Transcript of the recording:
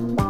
Bye.